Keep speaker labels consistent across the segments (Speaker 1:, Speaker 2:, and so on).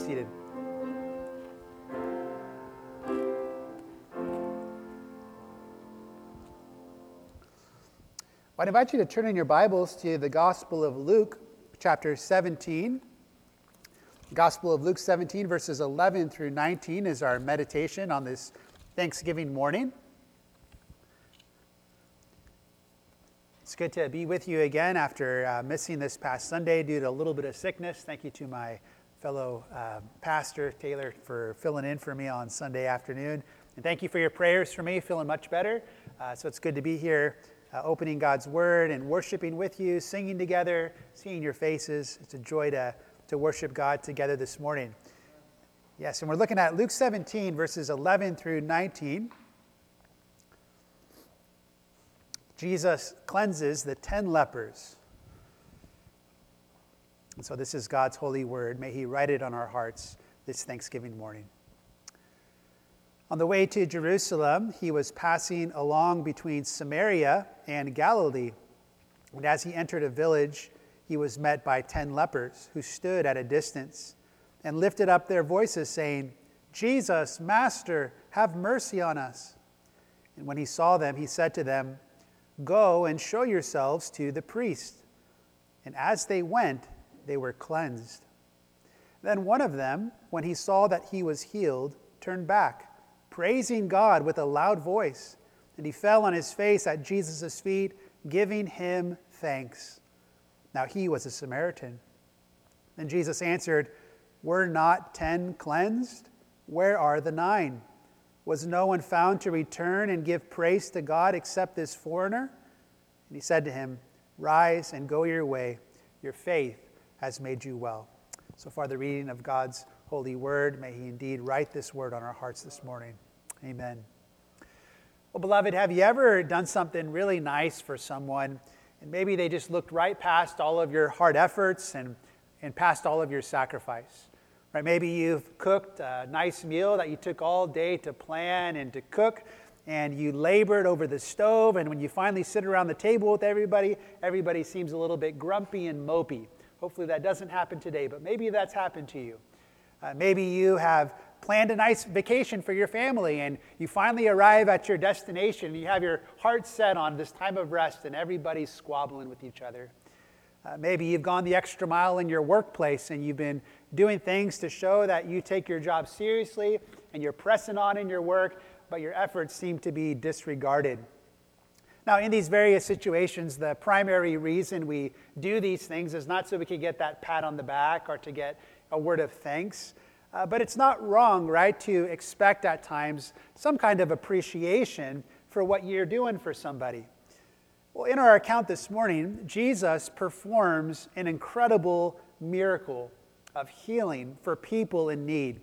Speaker 1: seated. I'd invite you to turn in your Bibles to the Gospel of Luke, chapter 17. The Gospel of Luke 17, verses 11 through 19, is our meditation on this Thanksgiving morning. It's good to be with you again after uh, missing this past Sunday due to a little bit of sickness. Thank you to my fellow uh, pastor, Taylor, for filling in for me on Sunday afternoon. And thank you for your prayers for me, feeling much better. Uh, so it's good to be here uh, opening God's Word and worshiping with you, singing together, seeing your faces. It's a joy to, to worship God together this morning. Yes, and we're looking at Luke 17, verses 11 through 19. Jesus cleanses the 10 lepers. And so this is God's holy word. May He write it on our hearts this Thanksgiving morning. On the way to Jerusalem, he was passing along between Samaria and Galilee. And as he entered a village, he was met by ten lepers who stood at a distance and lifted up their voices, saying, Jesus, Master, have mercy on us. And when he saw them, he said to them, Go and show yourselves to the priest. And as they went, they were cleansed. Then one of them, when he saw that he was healed, turned back praising God with a loud voice. And he fell on his face at Jesus' feet, giving him thanks. Now he was a Samaritan. And Jesus answered, Were not ten cleansed? Where are the nine? Was no one found to return and give praise to God except this foreigner? And he said to him, Rise and go your way. Your faith has made you well. So far, the reading of God's holy word. May He indeed write this word on our hearts this morning. Amen. Well, beloved, have you ever done something really nice for someone and maybe they just looked right past all of your hard efforts and, and past all of your sacrifice? Right? Maybe you've cooked a nice meal that you took all day to plan and to cook, and you labored over the stove, and when you finally sit around the table with everybody, everybody seems a little bit grumpy and mopey. Hopefully that doesn't happen today, but maybe that's happened to you. Uh, maybe you have planned a nice vacation for your family and you finally arrive at your destination and you have your heart set on this time of rest and everybody's squabbling with each other. Uh, maybe you've gone the extra mile in your workplace and you've been doing things to show that you take your job seriously and you're pressing on in your work, but your efforts seem to be disregarded. Now, in these various situations, the primary reason we do these things is not so we can get that pat on the back or to get a word of thanks. Uh, but it's not wrong, right, to expect at times some kind of appreciation for what you're doing for somebody. Well, in our account this morning, Jesus performs an incredible miracle of healing for people in need.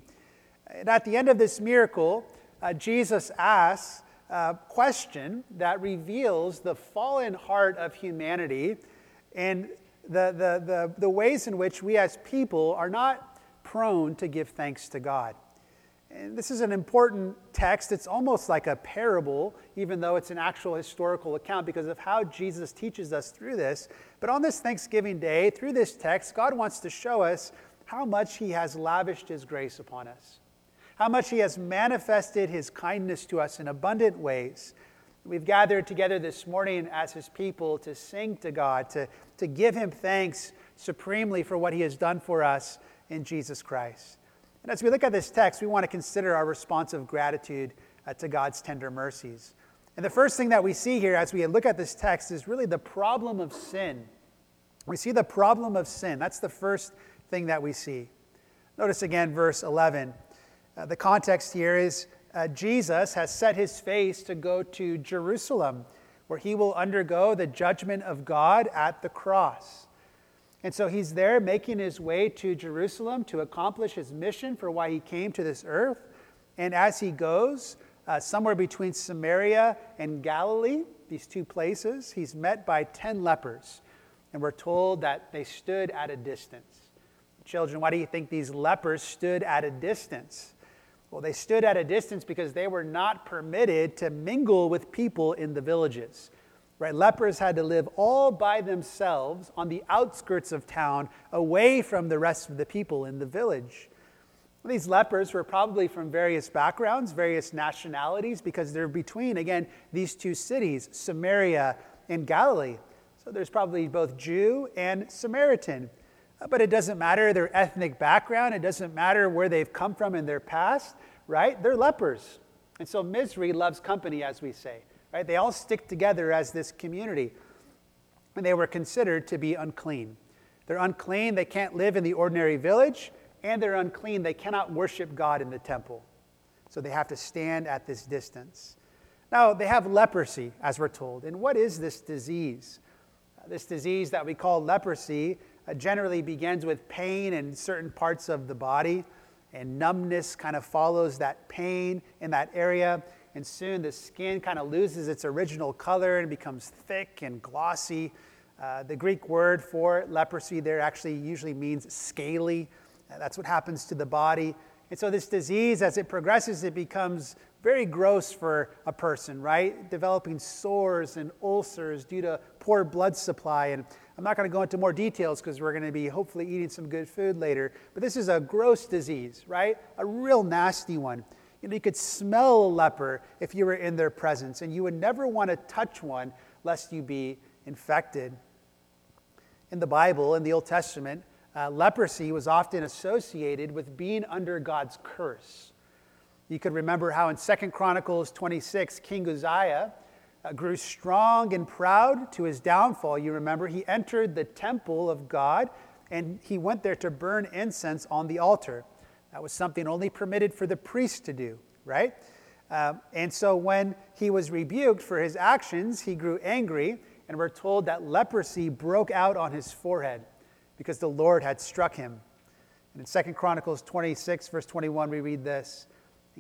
Speaker 1: And at the end of this miracle, uh, Jesus asks a question that reveals the fallen heart of humanity and the, the, the, the ways in which we as people are not prone to give thanks to God. And this is an important text. It's almost like a parable, even though it's an actual historical account because of how Jesus teaches us through this. But on this Thanksgiving Day, through this text, God wants to show us how much He has lavished His grace upon us, how much He has manifested His kindness to us in abundant ways. We've gathered together this morning as His people to sing to God, to, to give Him thanks supremely for what He has done for us in Jesus Christ. And as we look at this text, we want to consider our response of gratitude uh, to God's tender mercies. And the first thing that we see here as we look at this text is really the problem of sin. We see the problem of sin. That's the first thing that we see. Notice again verse 11. Uh, the context here is uh, Jesus has set his face to go to Jerusalem, where he will undergo the judgment of God at the cross. And so he's there making his way to Jerusalem to accomplish his mission for why he came to this earth. And as he goes, uh, somewhere between Samaria and Galilee, these two places, he's met by 10 lepers. And we're told that they stood at a distance. Children, why do you think these lepers stood at a distance? Well, they stood at a distance because they were not permitted to mingle with people in the villages. Right? Lepers had to live all by themselves on the outskirts of town, away from the rest of the people in the village. These lepers were probably from various backgrounds, various nationalities, because they're between, again, these two cities, Samaria and Galilee. So there's probably both Jew and Samaritan. But it doesn't matter their ethnic background, it doesn't matter where they've come from in their past, right? They're lepers. And so misery loves company, as we say, right? They all stick together as this community. And they were considered to be unclean. They're unclean, they can't live in the ordinary village, and they're unclean, they cannot worship God in the temple. So they have to stand at this distance. Now, they have leprosy, as we're told. And what is this disease? This disease that we call leprosy generally begins with pain in certain parts of the body, and numbness kind of follows that pain in that area. And soon the skin kind of loses its original color and becomes thick and glossy. Uh, the Greek word for leprosy there actually usually means scaly. Uh, that's what happens to the body. And so, this disease, as it progresses, it becomes very gross for a person, right? Developing sores and ulcers due to poor blood supply. And I'm not going to go into more details because we're going to be hopefully eating some good food later. But this is a gross disease, right? A real nasty one. You know, you could smell a leper if you were in their presence, and you would never want to touch one lest you be infected. In the Bible, in the Old Testament, uh, leprosy was often associated with being under God's curse. You could remember how in 2 Chronicles 26, King Uzziah grew strong and proud to his downfall. You remember he entered the temple of God and he went there to burn incense on the altar. That was something only permitted for the priest to do, right? Um, and so when he was rebuked for his actions, he grew angry and we're told that leprosy broke out on his forehead because the Lord had struck him. And in 2 Chronicles 26, verse 21, we read this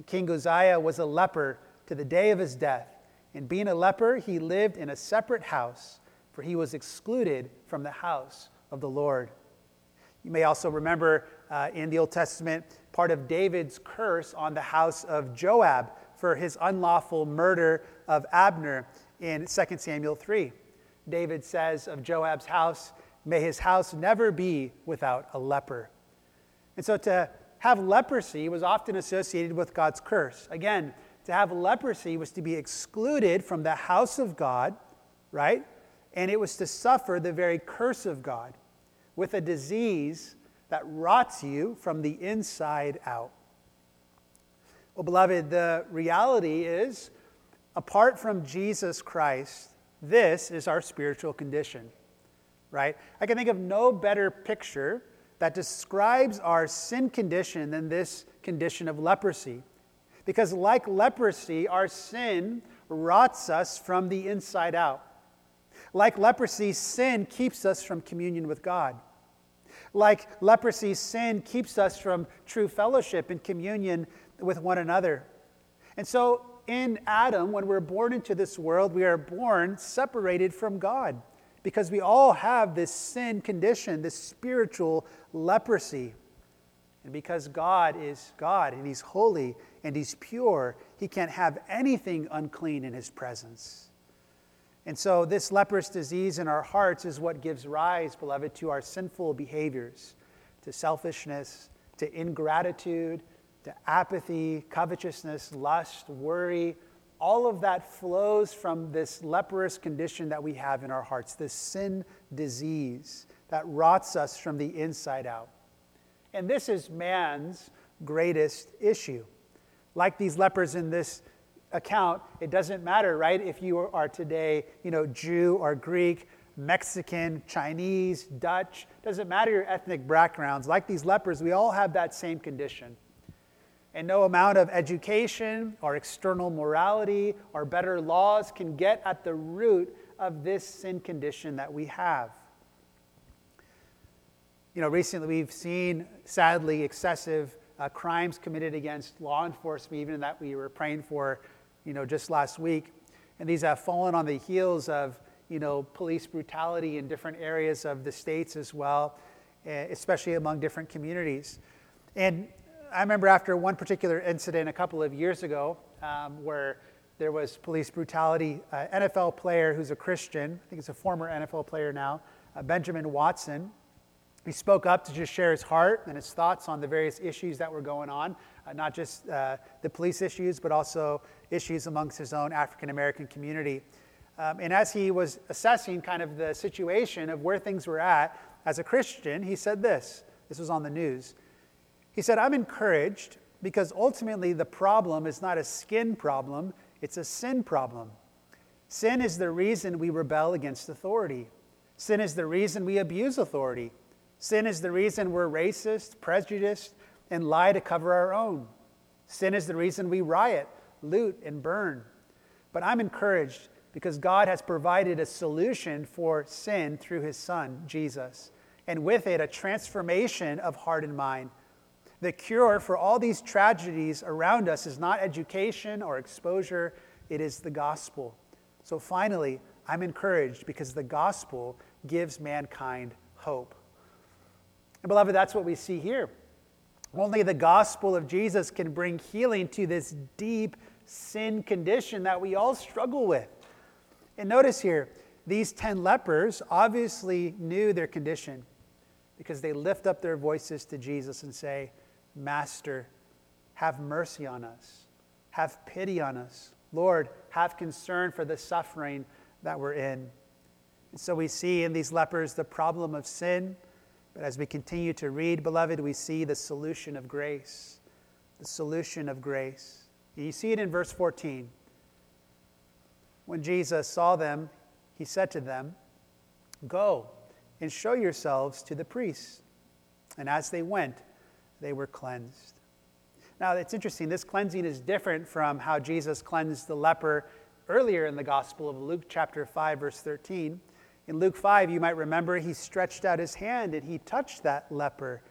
Speaker 1: King Uzziah was a leper to the day of his death. And being a leper, he lived in a separate house, for he was excluded from the house of the Lord. You may also remember uh, in the Old Testament part of David's curse on the house of Joab for his unlawful murder of Abner in 2 Samuel 3. David says of Joab's house, May his house never be without a leper. And so to have leprosy was often associated with God's curse. Again, to have leprosy was to be excluded from the house of God, right? And it was to suffer the very curse of God with a disease that rots you from the inside out. Well, beloved, the reality is apart from Jesus Christ, this is our spiritual condition, right? I can think of no better picture that describes our sin condition than this condition of leprosy. Because, like leprosy, our sin rots us from the inside out. Like leprosy, sin keeps us from communion with God. Like leprosy, sin keeps us from true fellowship and communion with one another. And so, in Adam, when we're born into this world, we are born separated from God because we all have this sin condition, this spiritual leprosy. And because God is God and He's holy and He's pure, He can't have anything unclean in His presence. And so, this leprous disease in our hearts is what gives rise, beloved, to our sinful behaviors, to selfishness, to ingratitude, to apathy, covetousness, lust, worry, all of that flows from this leprous condition that we have in our hearts, this sin disease that rots us from the inside out. And this is man's greatest issue. Like these lepers in this account, it doesn't matter, right, if you are today, you know, Jew or Greek, Mexican, Chinese, Dutch, doesn't matter your ethnic backgrounds. Like these lepers, we all have that same condition. And no amount of education or external morality or better laws can get at the root of this sin condition that we have. You know, recently we've seen, sadly, excessive uh, crimes committed against law enforcement, even that we were praying for, you know, just last week. And these have fallen on the heels of, you know, police brutality in different areas of the states as well, eh, especially among different communities. And I remember after one particular incident a couple of years ago um, where there was police brutality, uh, NFL player who's a Christian, I think he's a former NFL player now, uh, Benjamin Watson, He spoke up to just share his heart and his thoughts on the various issues that were going on, uh, not just uh, the police issues, but also issues amongst his own African American community. Um, and as he was assessing kind of the situation of where things were at as a Christian, he said this. This was on the news. He said, I'm encouraged because ultimately the problem is not a skin problem, it's a sin problem. Sin is the reason we rebel against authority. Sin is the reason we abuse authority. Sin is the reason we're racist, prejudiced, and lie to cover our own. Sin is the reason we riot, loot, and burn. But I'm encouraged because God has provided a solution for sin through his Son, Jesus, and with it, a transformation of heart and mind. The cure for all these tragedies around us is not education or exposure, it is the gospel. So finally, I'm encouraged because the gospel gives mankind hope. And beloved, that's what we see here. Only the gospel of Jesus can bring healing to this deep sin condition that we all struggle with. And notice here, these 10 lepers obviously knew their condition because they lift up their voices to Jesus and say, Master, have mercy on us. Have pity on us. Lord, have concern for the suffering that we're in. And so we see in these lepers the problem of sin but as we continue to read, beloved, we see the solution of grace. The solution of grace. You see it in verse 14. When Jesus saw them, he said to them, Go and show yourselves to the priests. And as they went, they were cleansed. Now, it's interesting. This cleansing is different from how Jesus cleansed the leper earlier in the Gospel of Luke, chapter 5, verse 13. In Luke 5, you might remember he stretched out his hand and he touched that leper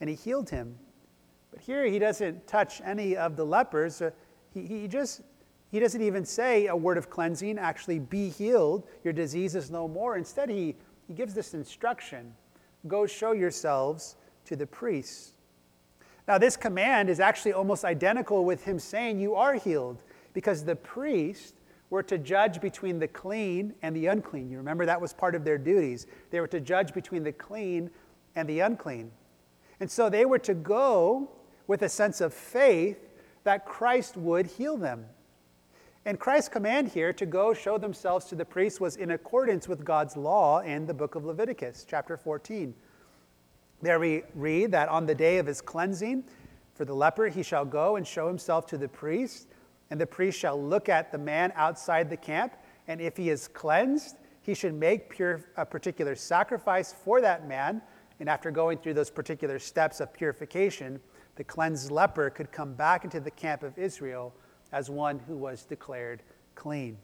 Speaker 1: and he healed him. But here he doesn't touch any of the lepers. Uh, he, he just he doesn't even say a word of cleansing, actually be healed, your disease is no more. Instead, he, he gives this instruction go show yourselves to the priests. Now, this command is actually almost identical with him saying, You are healed, because the priest were to judge between the clean and the unclean. You remember that was part of their duties. They were to judge between the clean and the unclean. And so they were to go with a sense of faith that Christ would heal them. And Christ's command here to go show themselves to the priests was in accordance with God's law in the book of Leviticus, chapter 14. There we read that on the day of his cleansing, for the leper he shall go and show himself to the priest and the priest shall look at the man outside the camp, and if he is cleansed, he should make pure, a particular sacrifice for that man. And after going through those particular steps of purification, the cleansed leper could come back into the camp of Israel as one who was declared clean.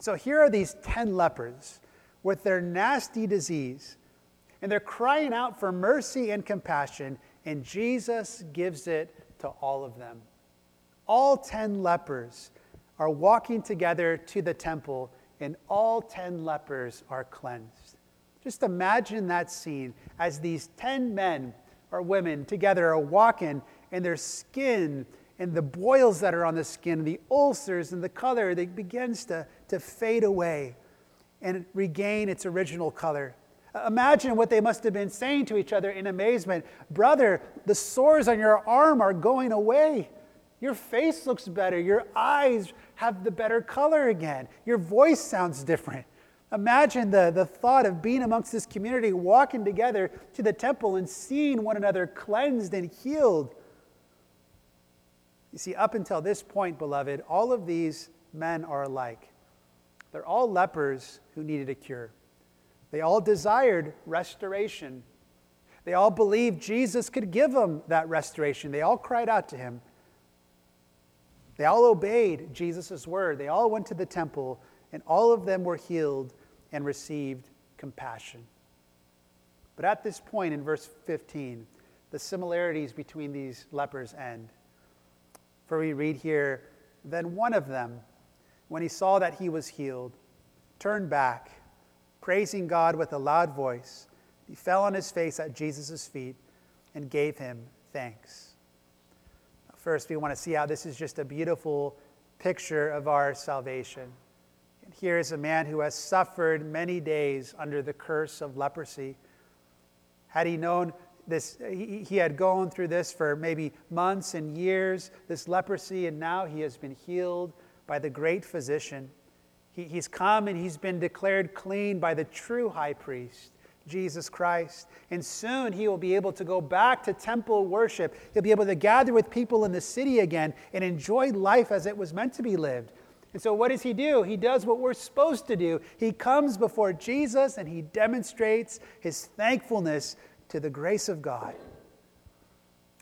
Speaker 1: So here are these 10 lepers with their nasty disease, and they're crying out for mercy and compassion, and Jesus gives it to all of them all 10 lepers are walking together to the temple, and all 10 lepers are cleansed. Just imagine that scene as these 10 men or women together are walking, and their skin and the boils that are on the skin, the ulcers and the color, they begins to, to fade away and regain its original color. Imagine what they must have been saying to each other in amazement. Brother, the sores on your arm are going away. Your face looks better. Your eyes have the better color again. Your voice sounds different. Imagine the, the thought of being amongst this community, walking together to the temple and seeing one another cleansed and healed. You see, up until this point, beloved, all of these men are alike. They're all lepers who needed a cure. They all desired restoration. They all believed Jesus could give them that restoration. They all cried out to him. They all obeyed Jesus' word. They all went to the temple, and all of them were healed and received compassion. But at this point in verse 15, the similarities between these lepers end. For we read here, then one of them, when he saw that he was healed, turned back, praising God with a loud voice. He fell on his face at Jesus' feet and gave him thanks. First, we want to see how this is just a beautiful picture of our salvation. And here is a man who has suffered many days under the curse of leprosy. Had he known this, he, had gone through this for maybe months and years, this leprosy, and now he has been healed by the great physician. He, he's come and he's been declared clean by the true high priest. Jesus Christ. And soon he will be able to go back to temple worship. He'll be able to gather with people in the city again and enjoy life as it was meant to be lived. And so, what does he do? He does what we're supposed to do. He comes before Jesus and he demonstrates his thankfulness to the grace of God.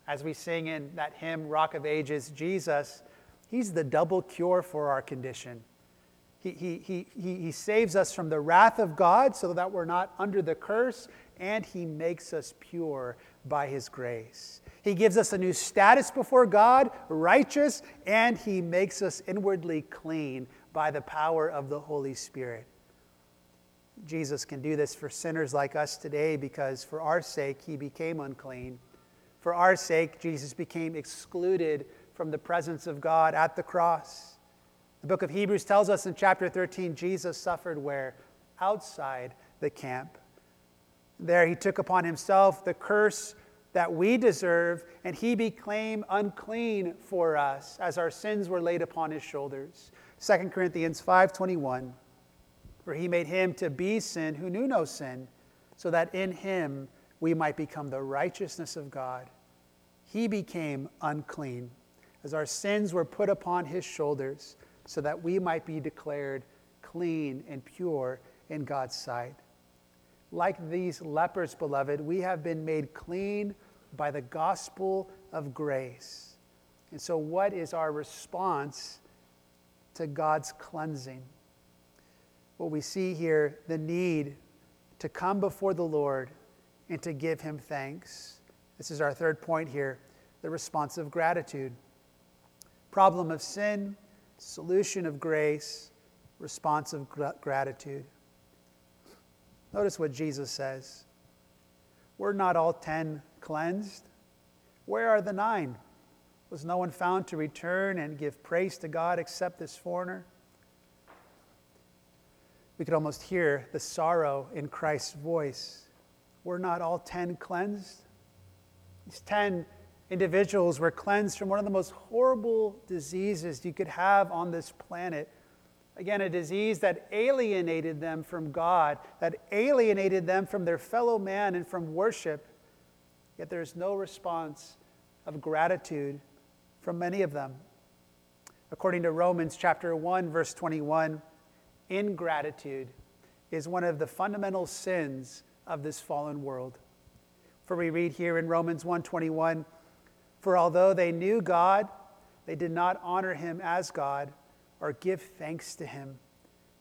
Speaker 1: As we sing in that hymn, Rock of Ages, Jesus, he's the double cure for our condition. He, he, he, he saves us from the wrath of God so that we're not under the curse, and he makes us pure by his grace. He gives us a new status before God, righteous, and he makes us inwardly clean by the power of the Holy Spirit. Jesus can do this for sinners like us today because for our sake he became unclean. For our sake, Jesus became excluded from the presence of God at the cross. The book of Hebrews tells us in chapter 13 Jesus suffered where? Outside the camp. There he took upon himself the curse that we deserve, and he became unclean for us as our sins were laid upon his shoulders. 2 Corinthians 5:21 For he made him to be sin who knew no sin, so that in him we might become the righteousness of God. He became unclean as our sins were put upon his shoulders so that we might be declared clean and pure in God's sight. Like these lepers, beloved, we have been made clean by the gospel of grace. And so, what is our response to God's cleansing? Well, we see here the need to come before the Lord and to give him thanks. This is our third point here the response of gratitude. Problem of sin, solution of grace, response of gratitude. Notice what Jesus says. We're not all ten cleansed. Where are the nine? Was no one found to return and give praise to God except this foreigner? We could almost hear the sorrow in Christ's voice. We're not all ten cleansed. These ten individuals were cleansed from one of the most horrible diseases you could have on this planet. Again, a disease that alienated them from God, that alienated them from their fellow man and from worship. Yet there is no response of gratitude from many of them. According to Romans chapter 1 verse 21, ingratitude is one of the fundamental sins of this fallen world. For we read here in Romans 1:21, for although they knew God, they did not honor him as God or give thanks to him,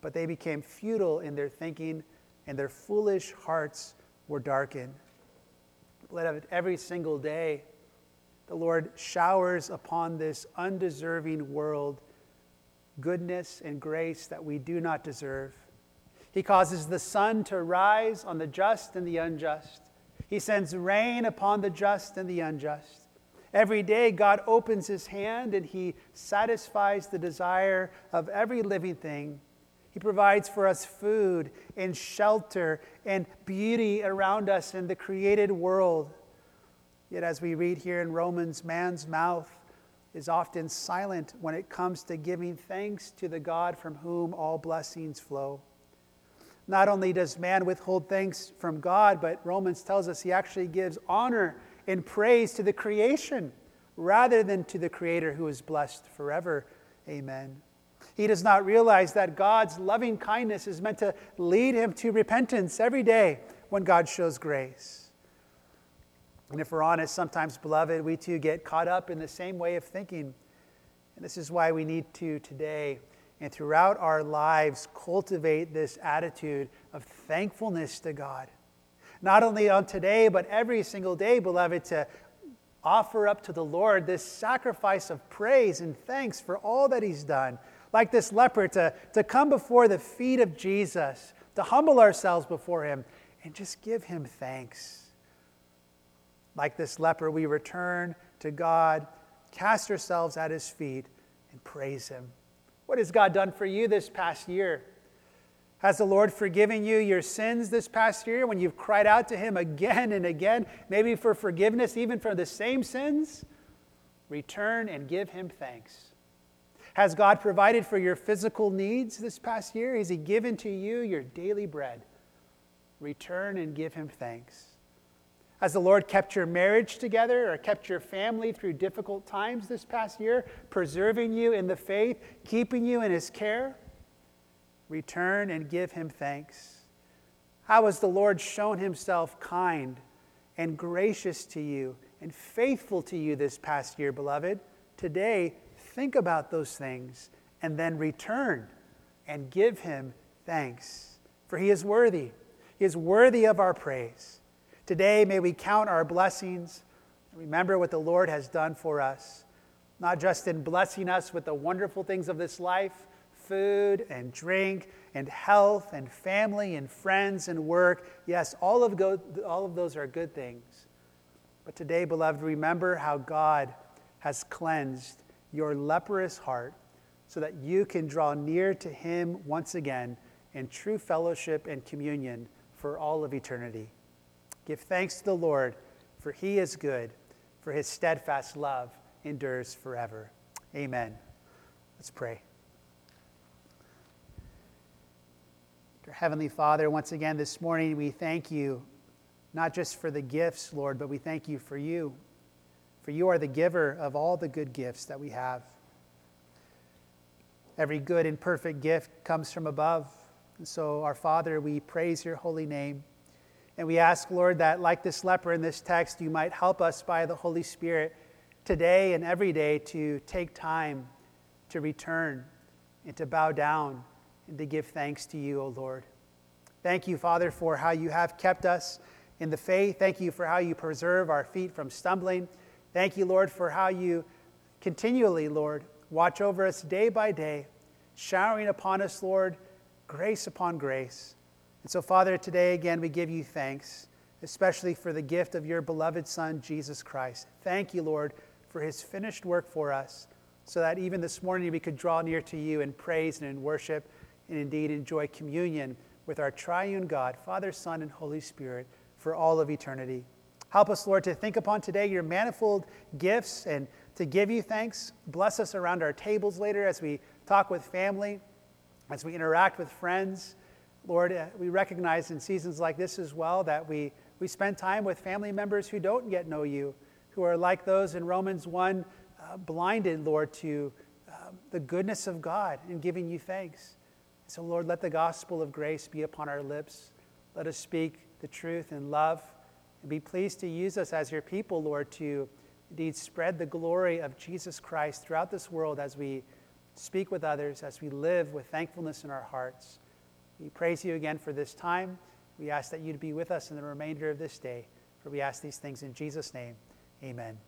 Speaker 1: but they became futile in their thinking, and their foolish hearts were darkened. Beloved, every single day, the Lord showers upon this undeserving world goodness and grace that we do not deserve. He causes the sun to rise on the just and the unjust. He sends rain upon the just and the unjust. Every day, God opens his hand and he satisfies the desire of every living thing. He provides for us food and shelter and beauty around us in the created world. Yet, as we read here in Romans, man's mouth is often silent when it comes to giving thanks to the God from whom all blessings flow. Not only does man withhold thanks from God, but Romans tells us he actually gives honor in praise to the creation rather than to the Creator who is blessed forever. Amen. He does not realize that God's loving kindness is meant to lead him to repentance every day when God shows grace. And if we're honest, sometimes, beloved, we too get caught up in the same way of thinking. And this is why we need to today and throughout our lives cultivate this attitude of thankfulness to God not only on today, but every single day, beloved, to offer up to the Lord this sacrifice of praise and thanks for all that He's done. Like this leper, to, to come before the feet of Jesus, to humble ourselves before Him, and just give Him thanks. Like this leper, we return to God, cast ourselves at His feet, and praise Him. What has God done for you this past year? Has the Lord forgiven you your sins this past year when you've cried out to Him again and again, maybe for forgiveness, even for the same sins? Return and give Him thanks. Has God provided for your physical needs this past year? Has He given to you your daily bread? Return and give Him thanks. Has the Lord kept your marriage together or kept your family through difficult times this past year, preserving you in the faith, keeping you in His care? Return and give him thanks. How has the Lord shown himself kind and gracious to you and faithful to you this past year, beloved? Today, think about those things and then return and give him thanks, for he is worthy. He is worthy of our praise. Today, may we count our blessings, remember what the Lord has done for us, not just in blessing us with the wonderful things of this life food and drink and health and family and friends and work. Yes, all of, go, all of those are good things. But today, beloved, remember how God has cleansed your leprous heart so that you can draw near to Him once again in true fellowship and communion for all of eternity. Give thanks to the Lord, for He is good, for His steadfast love endures forever. Amen. Let's pray. Our Heavenly Father, once again this morning, we thank you not just for the gifts, Lord, but we thank you for you. For you are the giver of all the good gifts that we have. Every good and perfect gift comes from above. And so, our Father, we praise your holy name. And we ask, Lord, that like this leper in this text, you might help us by the Holy Spirit today and every day to take time to return and to bow down and to give thanks to you, O Lord. Thank you, Father, for how you have kept us in the faith. Thank you for how you preserve our feet from stumbling. Thank you, Lord, for how you continually, Lord, watch over us day by day, showering upon us, Lord, grace upon grace. And so, Father, today again we give you thanks, especially for the gift of your beloved Son, Jesus Christ. Thank you, Lord, for his finished work for us, so that even this morning we could draw near to you in praise and in worship and indeed enjoy communion with our triune God, Father, Son, and Holy Spirit for all of eternity. Help us, Lord, to think upon today your manifold gifts and to give you thanks. Bless us around our tables later as we talk with family, as we interact with friends. Lord, uh, we recognize in seasons like this as well that we, we spend time with family members who don't yet know you, who are like those in Romans 1, uh, blinded, Lord, to uh, the goodness of God and giving you thanks. So, Lord, let the gospel of grace be upon our lips. Let us speak the truth in love and be pleased to use us as your people, Lord, to indeed spread the glory of Jesus Christ throughout this world as we speak with others, as we live with thankfulness in our hearts. We praise you again for this time. We ask that you be with us in the remainder of this day, for we ask these things in Jesus' name. Amen.